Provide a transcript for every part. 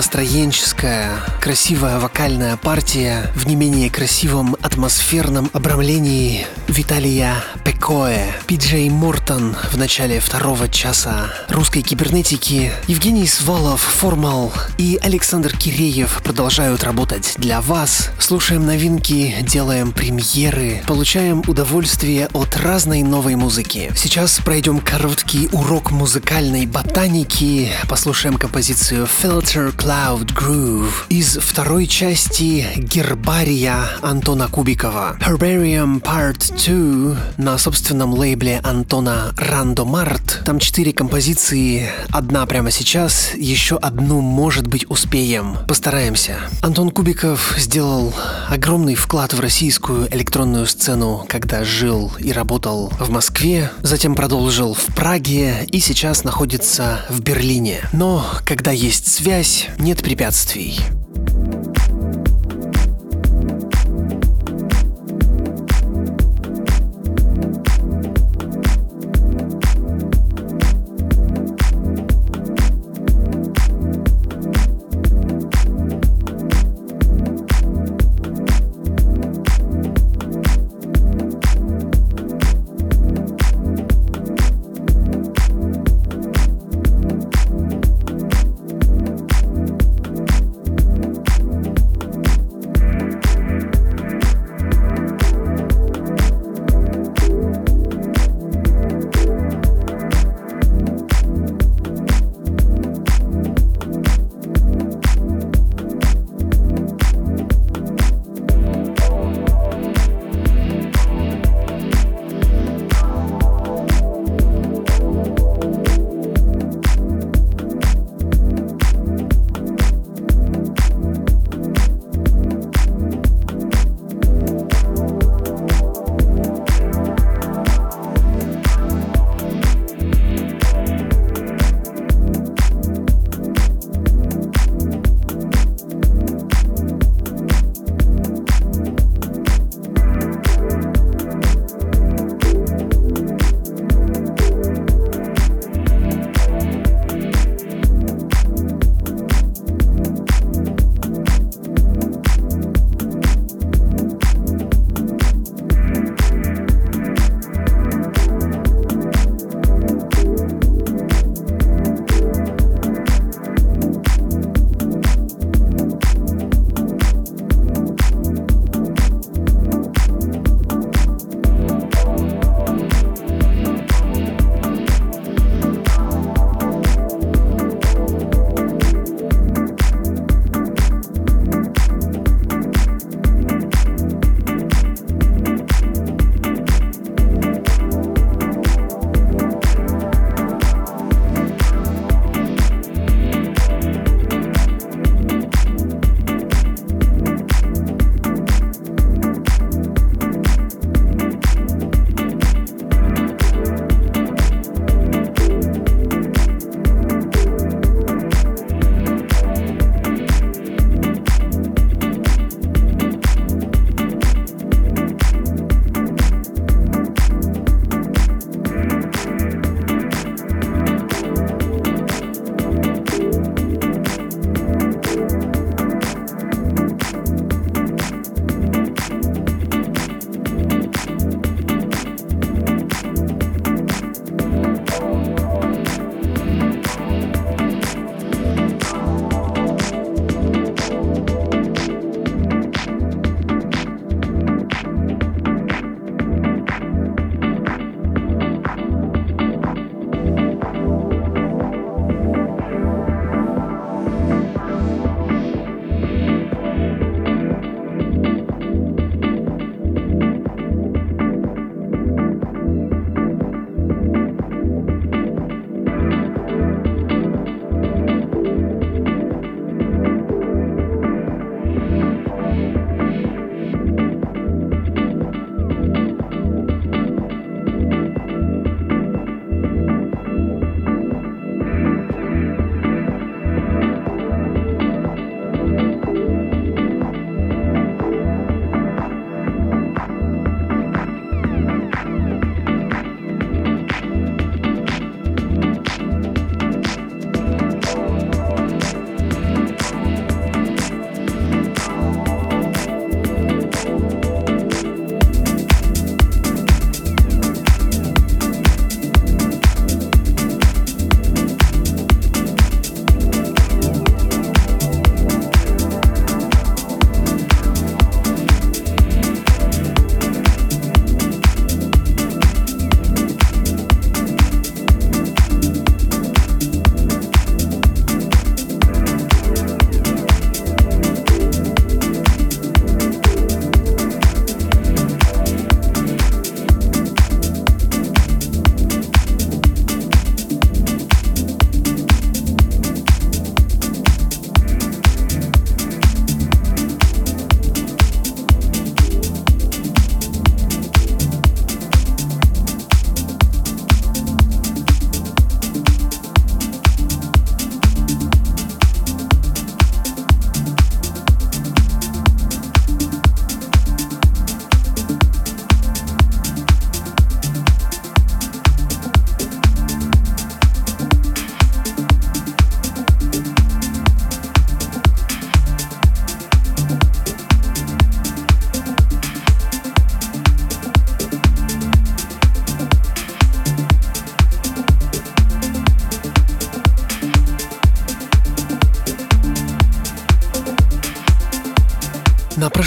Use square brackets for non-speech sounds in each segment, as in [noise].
Настроенческая, красивая вокальная партия в не менее красивом атмосферном обрамлении Виталия Пекоэ, Пиджей Мортон в начале второго часа русской кибернетики, Евгений Свалов, Формал и Александр Киреев продолжают работать для вас. Слушаем новинки, делаем премьеры, получаем удовольствие от разной новой музыки. Сейчас пройдем короткий урок музыкальной ботаники, послушаем композицию Filter Cloud Groove из второй части Гербария Антона Кубикова. Herbarium Part 2 на собственном лейбле Антона Рандомарт. Там четыре композиции, одна прямо сейчас, еще одну, может быть, успеем. Постараемся. Антон Кубиков сделал огромный вклад в российскую электронную сцену, когда жил и работал в Москве, затем продолжил в Праге и сейчас находится в Берлине. Но когда есть связь, нет препятствий.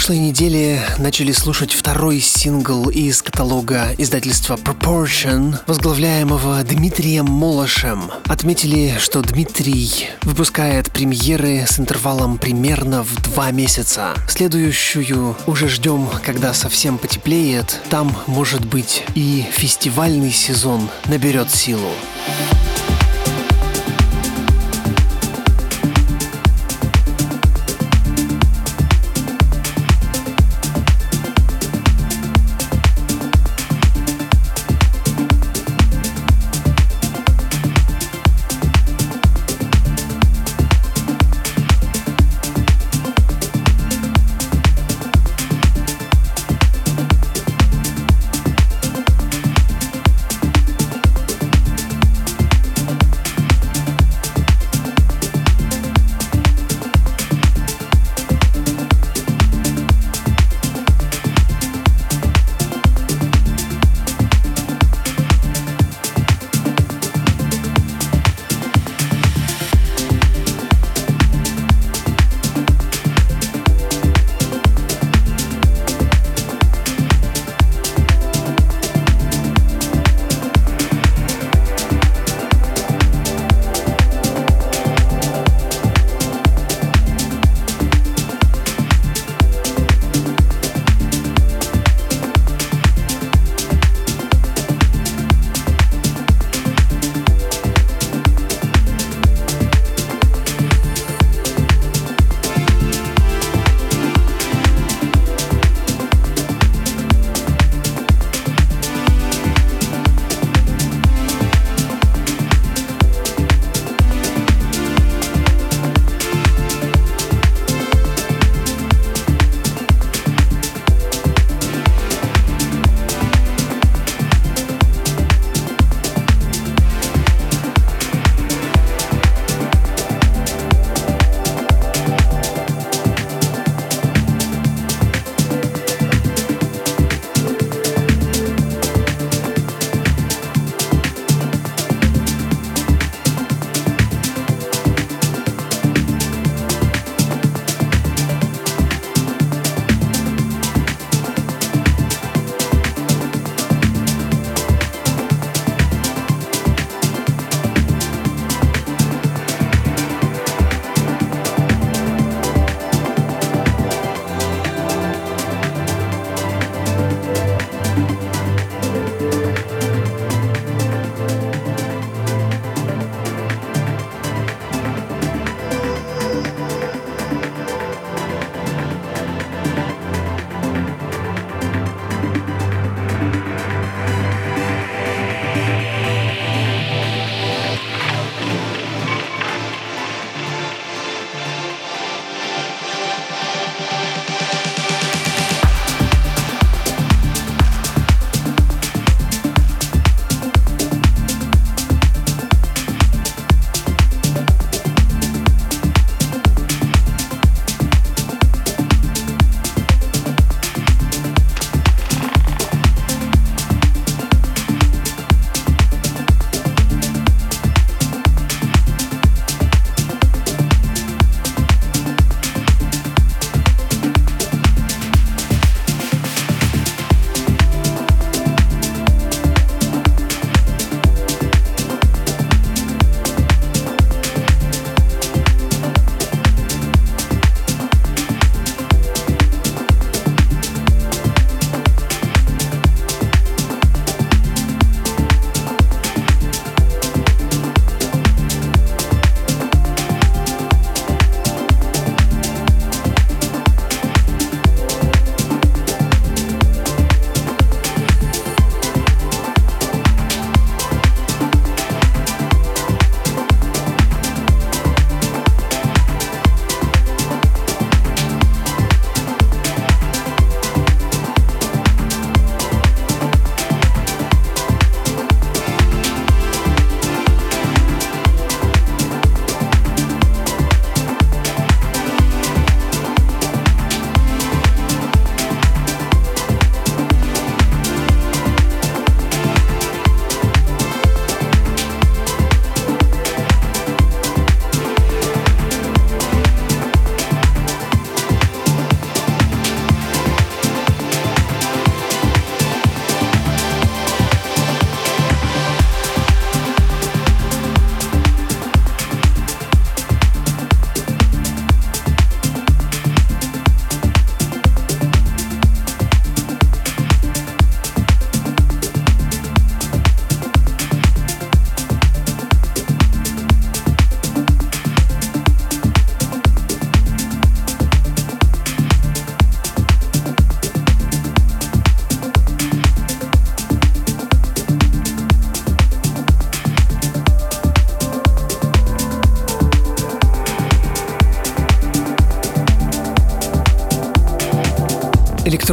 Прошлой неделе начали слушать второй сингл из каталога издательства Proportion, возглавляемого Дмитрием Молошем. Отметили, что Дмитрий выпускает премьеры с интервалом примерно в два месяца. Следующую уже ждем, когда совсем потеплеет. Там, может быть, и фестивальный сезон наберет силу.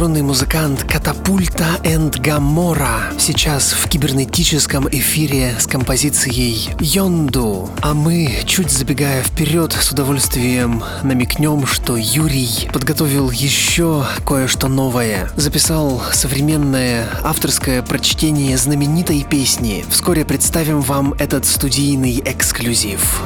Электронный музыкант Катапульта энд Гамора сейчас в кибернетическом эфире с композицией Йонду. А мы, чуть забегая вперед, с удовольствием намекнем, что Юрий подготовил еще кое-что новое. Записал современное авторское прочтение знаменитой песни. Вскоре представим вам этот студийный эксклюзив.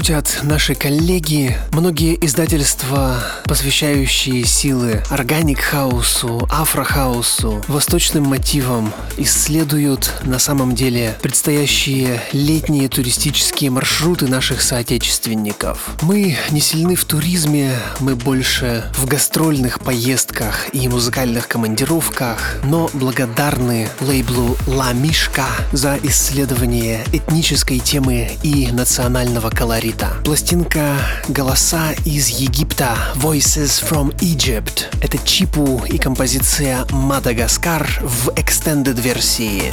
Шутят наши коллеги. Многие издательства, посвящающие силы органик хаусу, афрохаусу, восточным мотивам, исследуют на самом деле предстоящие летние туристические маршруты наших соотечественников. Мы не сильны в туризме, мы больше в гастрольных поездках и музыкальных командировках, но благодарны лейблу «Ла Мишка» за исследование этнической темы и национального колорита Рита. Пластинка «Голоса из Египта» Voices from Egypt. Это Чипу и композиция «Мадагаскар» в extended версии.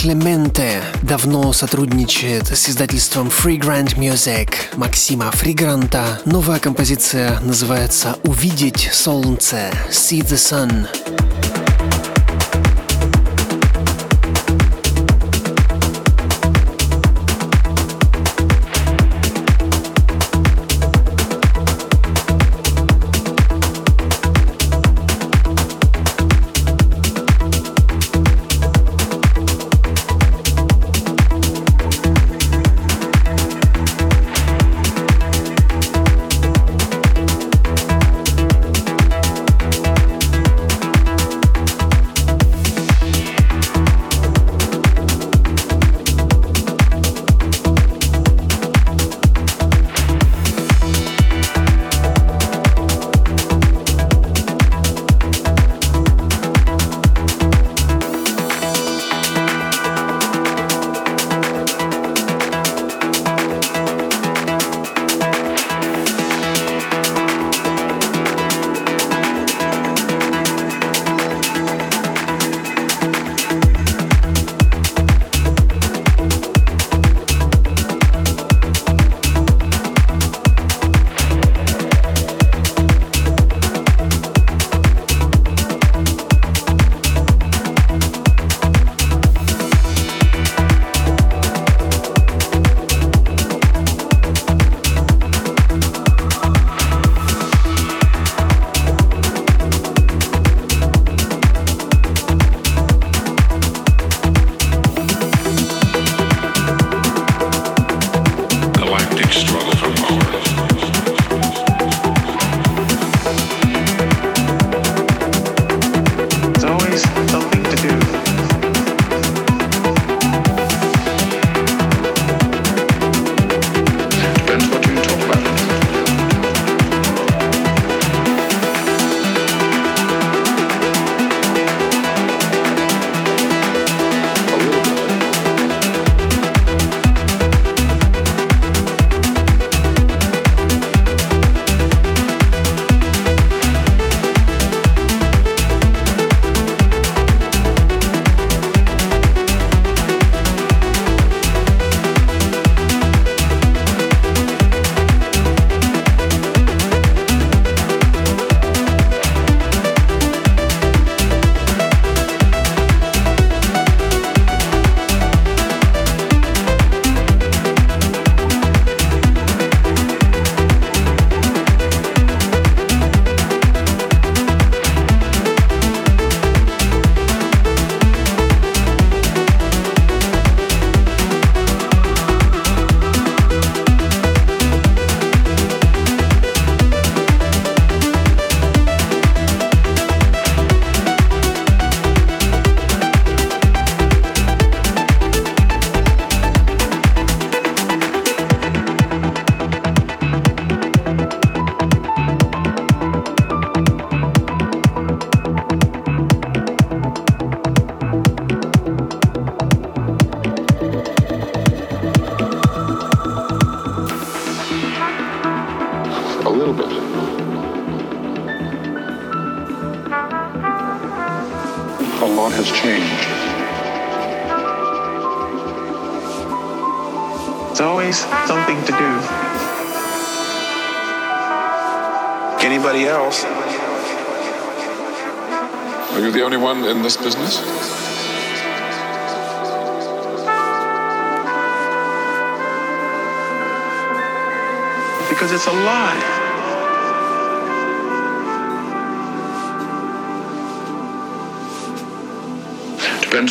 Сан-Клементе давно сотрудничает с издательством Freegrant Music Максима Фригранта. Новая композиция называется «Увидеть солнце» «See the Sun».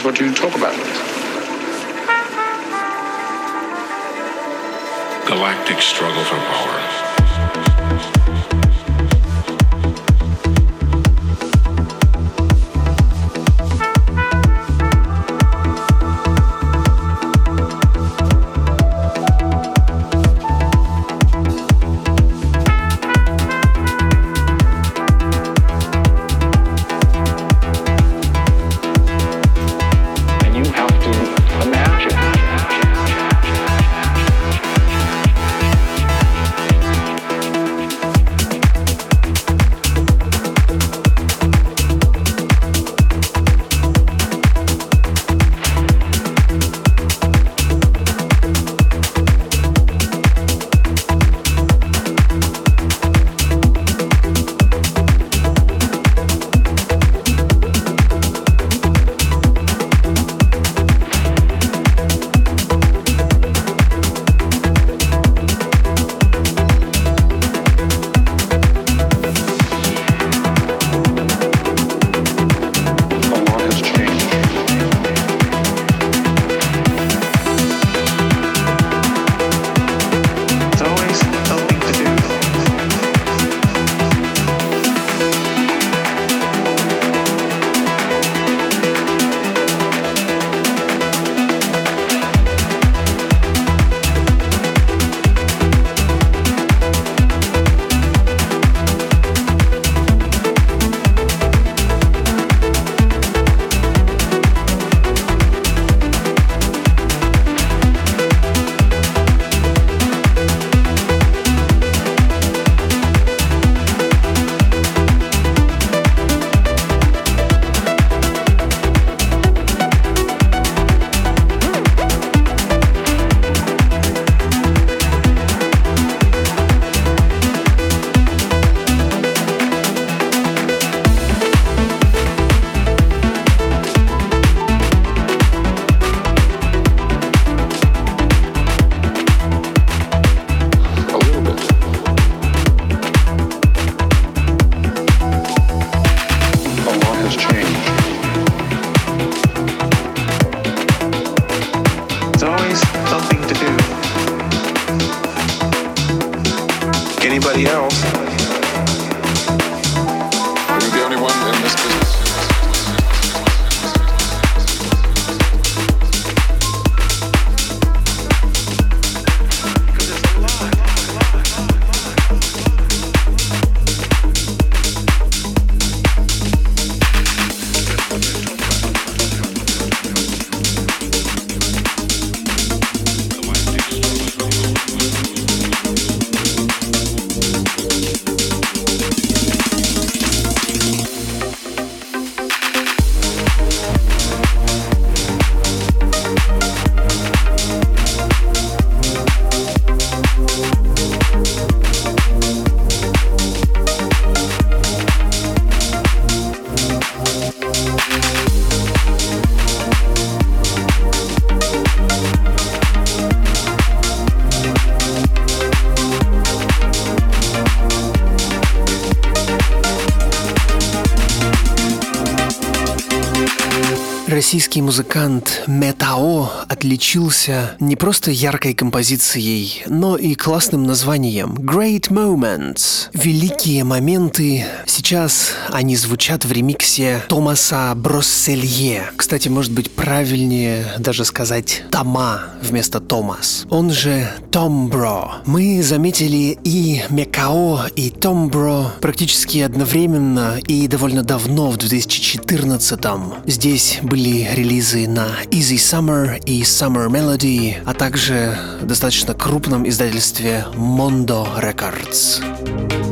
What you talk about. Galactic struggle for power. Российский музыкант Метао отличился не просто яркой композицией, но и классным названием Great Moments. Великие моменты. Сейчас они звучат в ремиксе Томаса Бросселье. Кстати, может быть правильнее даже сказать Тома вместо Томас. Он же Томбро. Мы заметили и Мекао, и Томбро практически одновременно и довольно давно, в 2014 -м. Здесь были были релизы на Easy Summer и Summer Melody, а также достаточно крупном издательстве Mondo Records.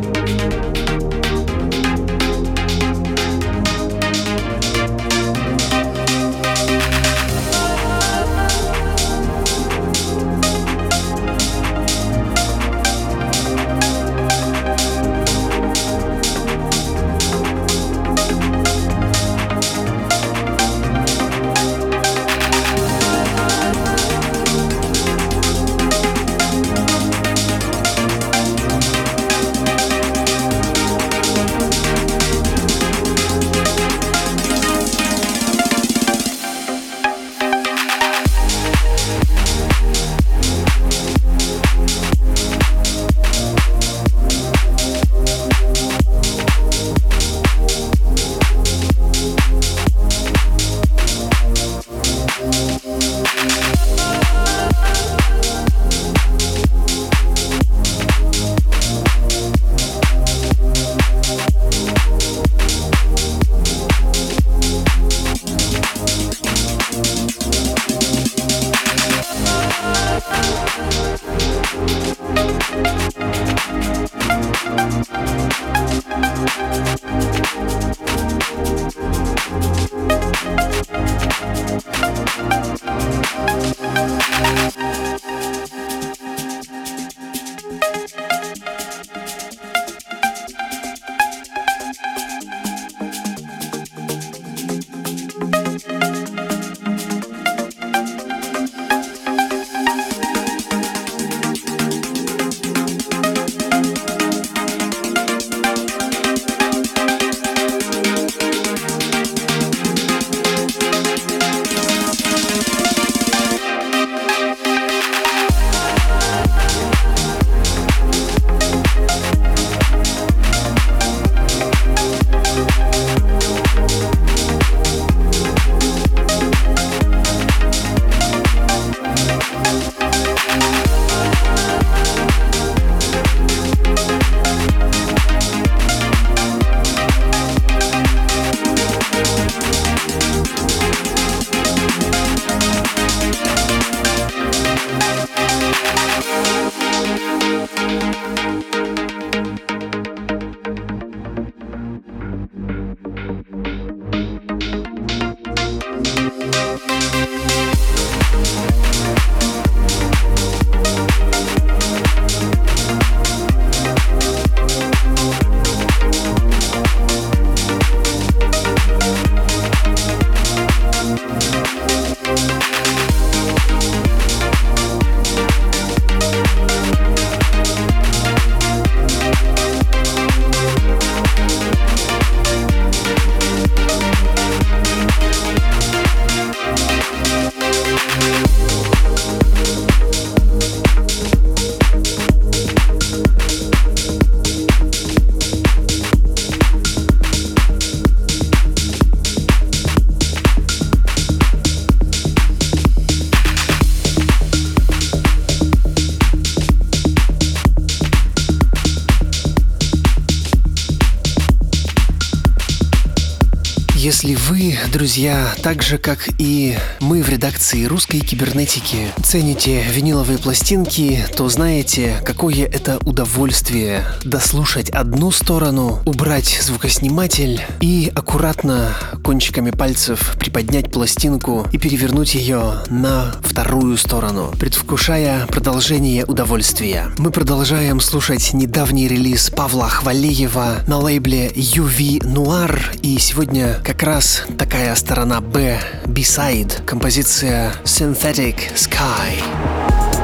Если вы, друзья, так же как и мы в редакции русской кибернетики, цените виниловые пластинки, то знаете, какое это удовольствие дослушать одну сторону, убрать звукосниматель и аккуратно кончиками пальцев приподнять пластинку и перевернуть ее на вторую сторону, предвкушая продолжение удовольствия. Мы продолжаем слушать недавний релиз Павла Хвалеева на лейбле UV Noir, и сегодня, как раз такая сторона Б, B-side, композиция Synthetic Sky.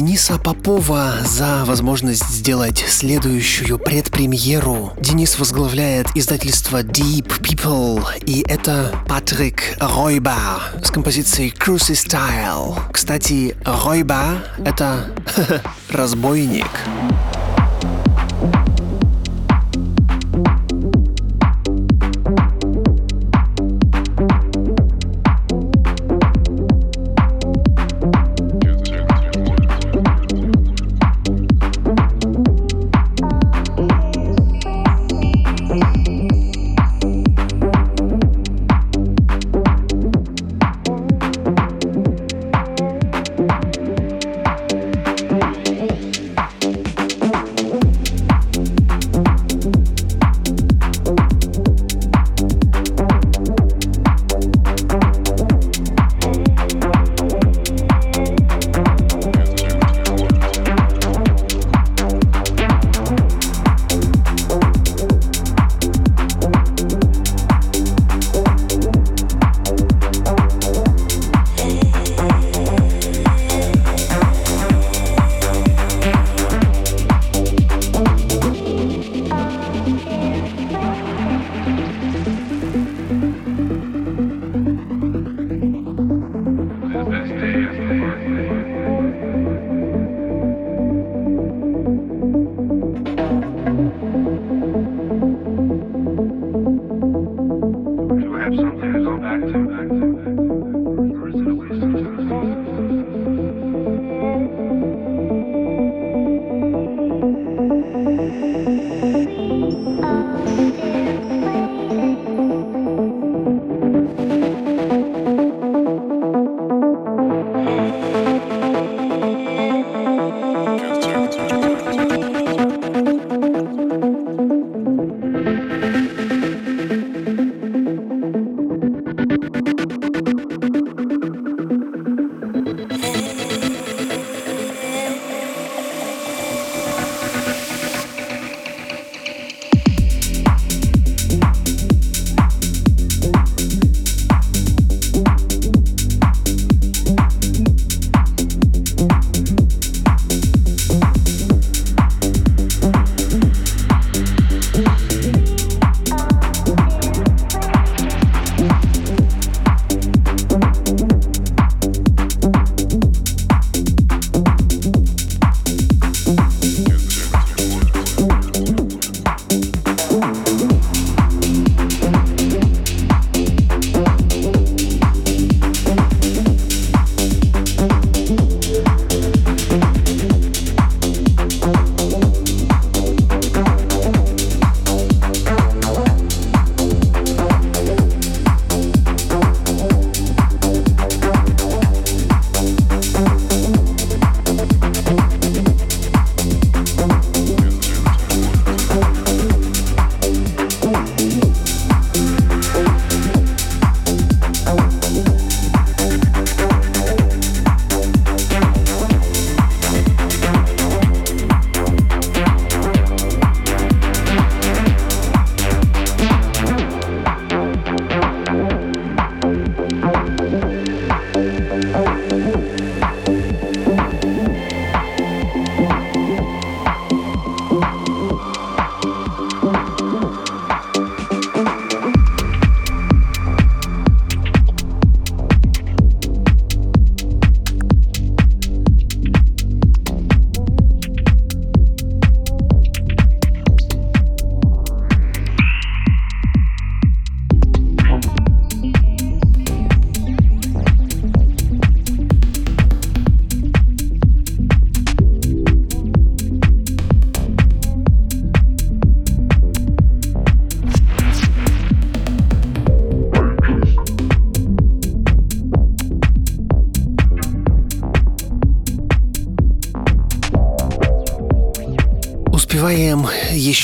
Дениса Попова за возможность сделать следующую предпремьеру. Денис возглавляет издательство Deep People, и это Патрик Ройба с композицией Cruise Style. Кстати, Ройба — это [laughs] разбойник. Успеваем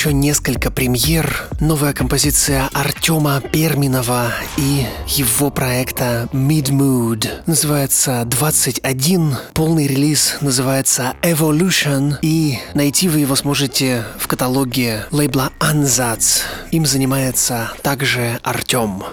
еще несколько премьер. Новая композиция Артема Перминова и его проекта Mid Mood. Называется 21. Полный релиз называется Evolution. И найти вы его сможете в каталоге лейбла Ansatz. Им занимается также Артем.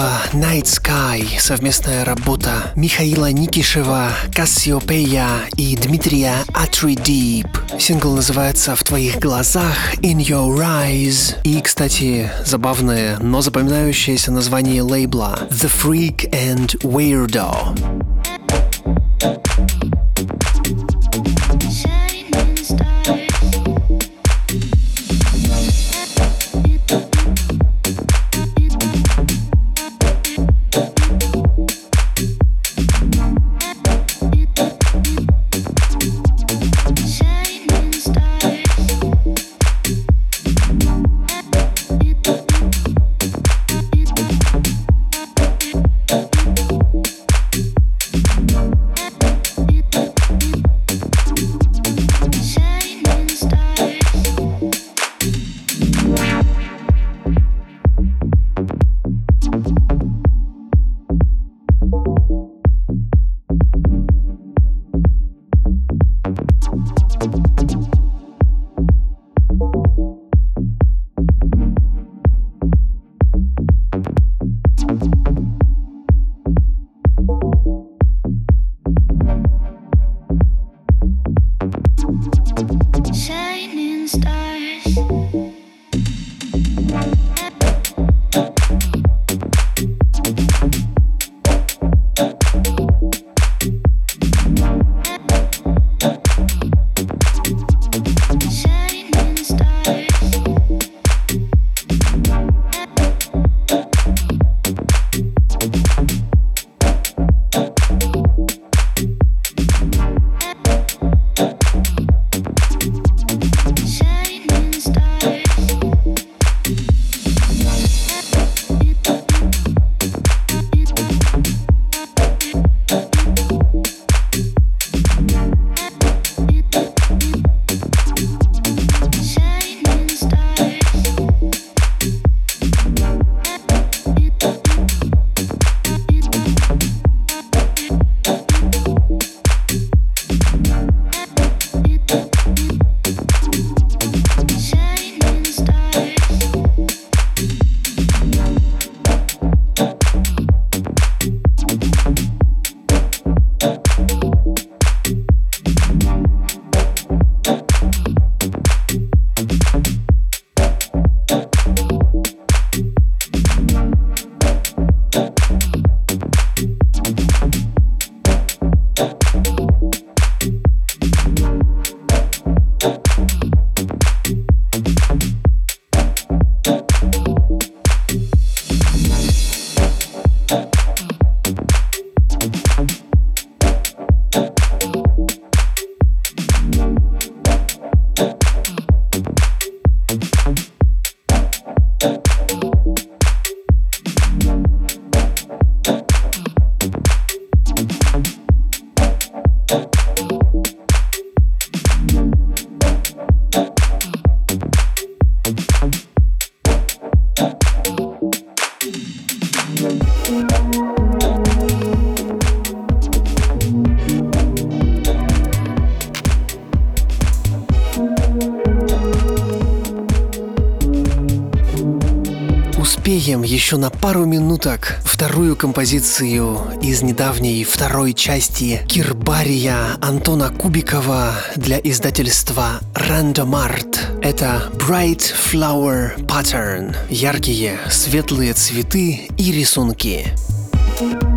Небо Night Sky — совместная работа Михаила Никишева, Кассиопея и Дмитрия Atri Deep. Сингл называется «В твоих глазах» In Your Eyes. И, кстати, забавное, но запоминающееся название лейбла The Freak and Weirdo. Пару минуток вторую композицию из недавней второй части Кирбария Антона Кубикова для издательства Random Art. Это Bright Flower Pattern. Яркие, светлые цветы и рисунки. thank you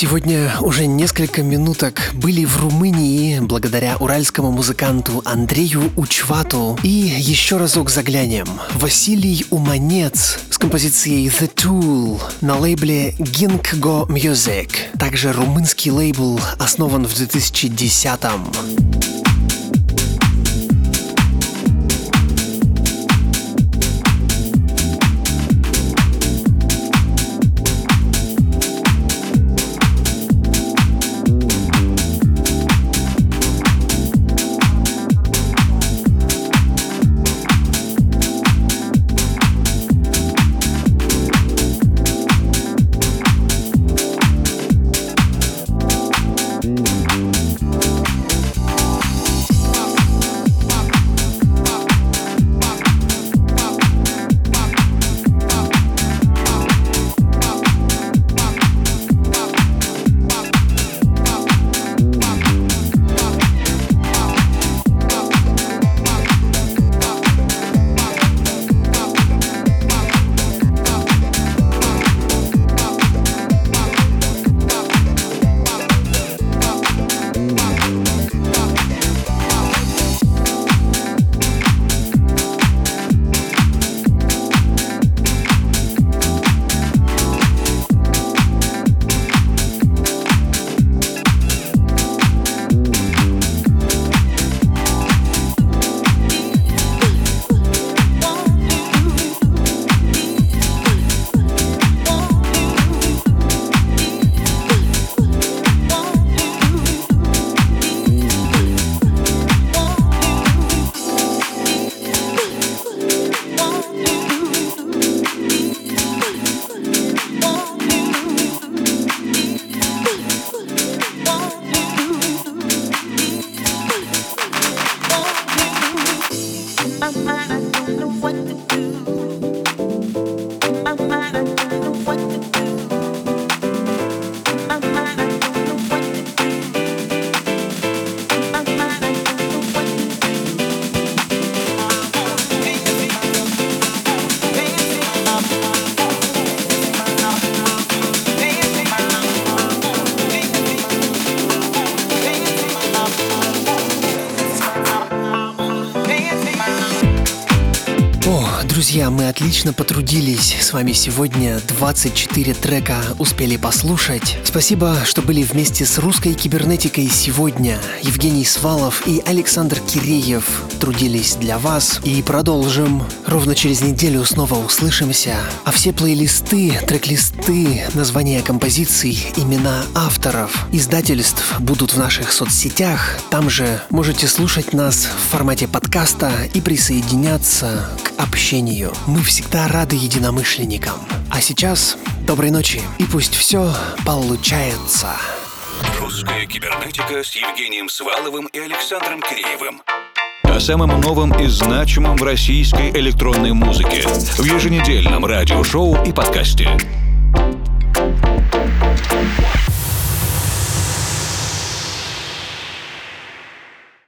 Сегодня уже несколько минуток были в Румынии благодаря уральскому музыканту Андрею Учвату. И еще разок заглянем. Василий Уманец с композицией The Tool на лейбле Ginkgo Music. Также румынский лейбл основан в 2010 -м. С вами сегодня 24 трека успели послушать. Спасибо, что были вместе с русской кибернетикой сегодня. Евгений Свалов и Александр Киреев трудились для вас. И продолжим. Ровно через неделю снова услышимся. А все плейлисты, трек-листы, названия композиций, имена авторов, издательств будут в наших соцсетях. Там же можете слушать нас в формате подкаста и присоединяться к общению мы всегда рады единомышленникам. А сейчас доброй ночи, и пусть все получается. Русская кибернетика с Евгением Сваловым и Александром Киреевым. О самом новом и значимом в российской электронной музыке в еженедельном радиошоу и подкасте.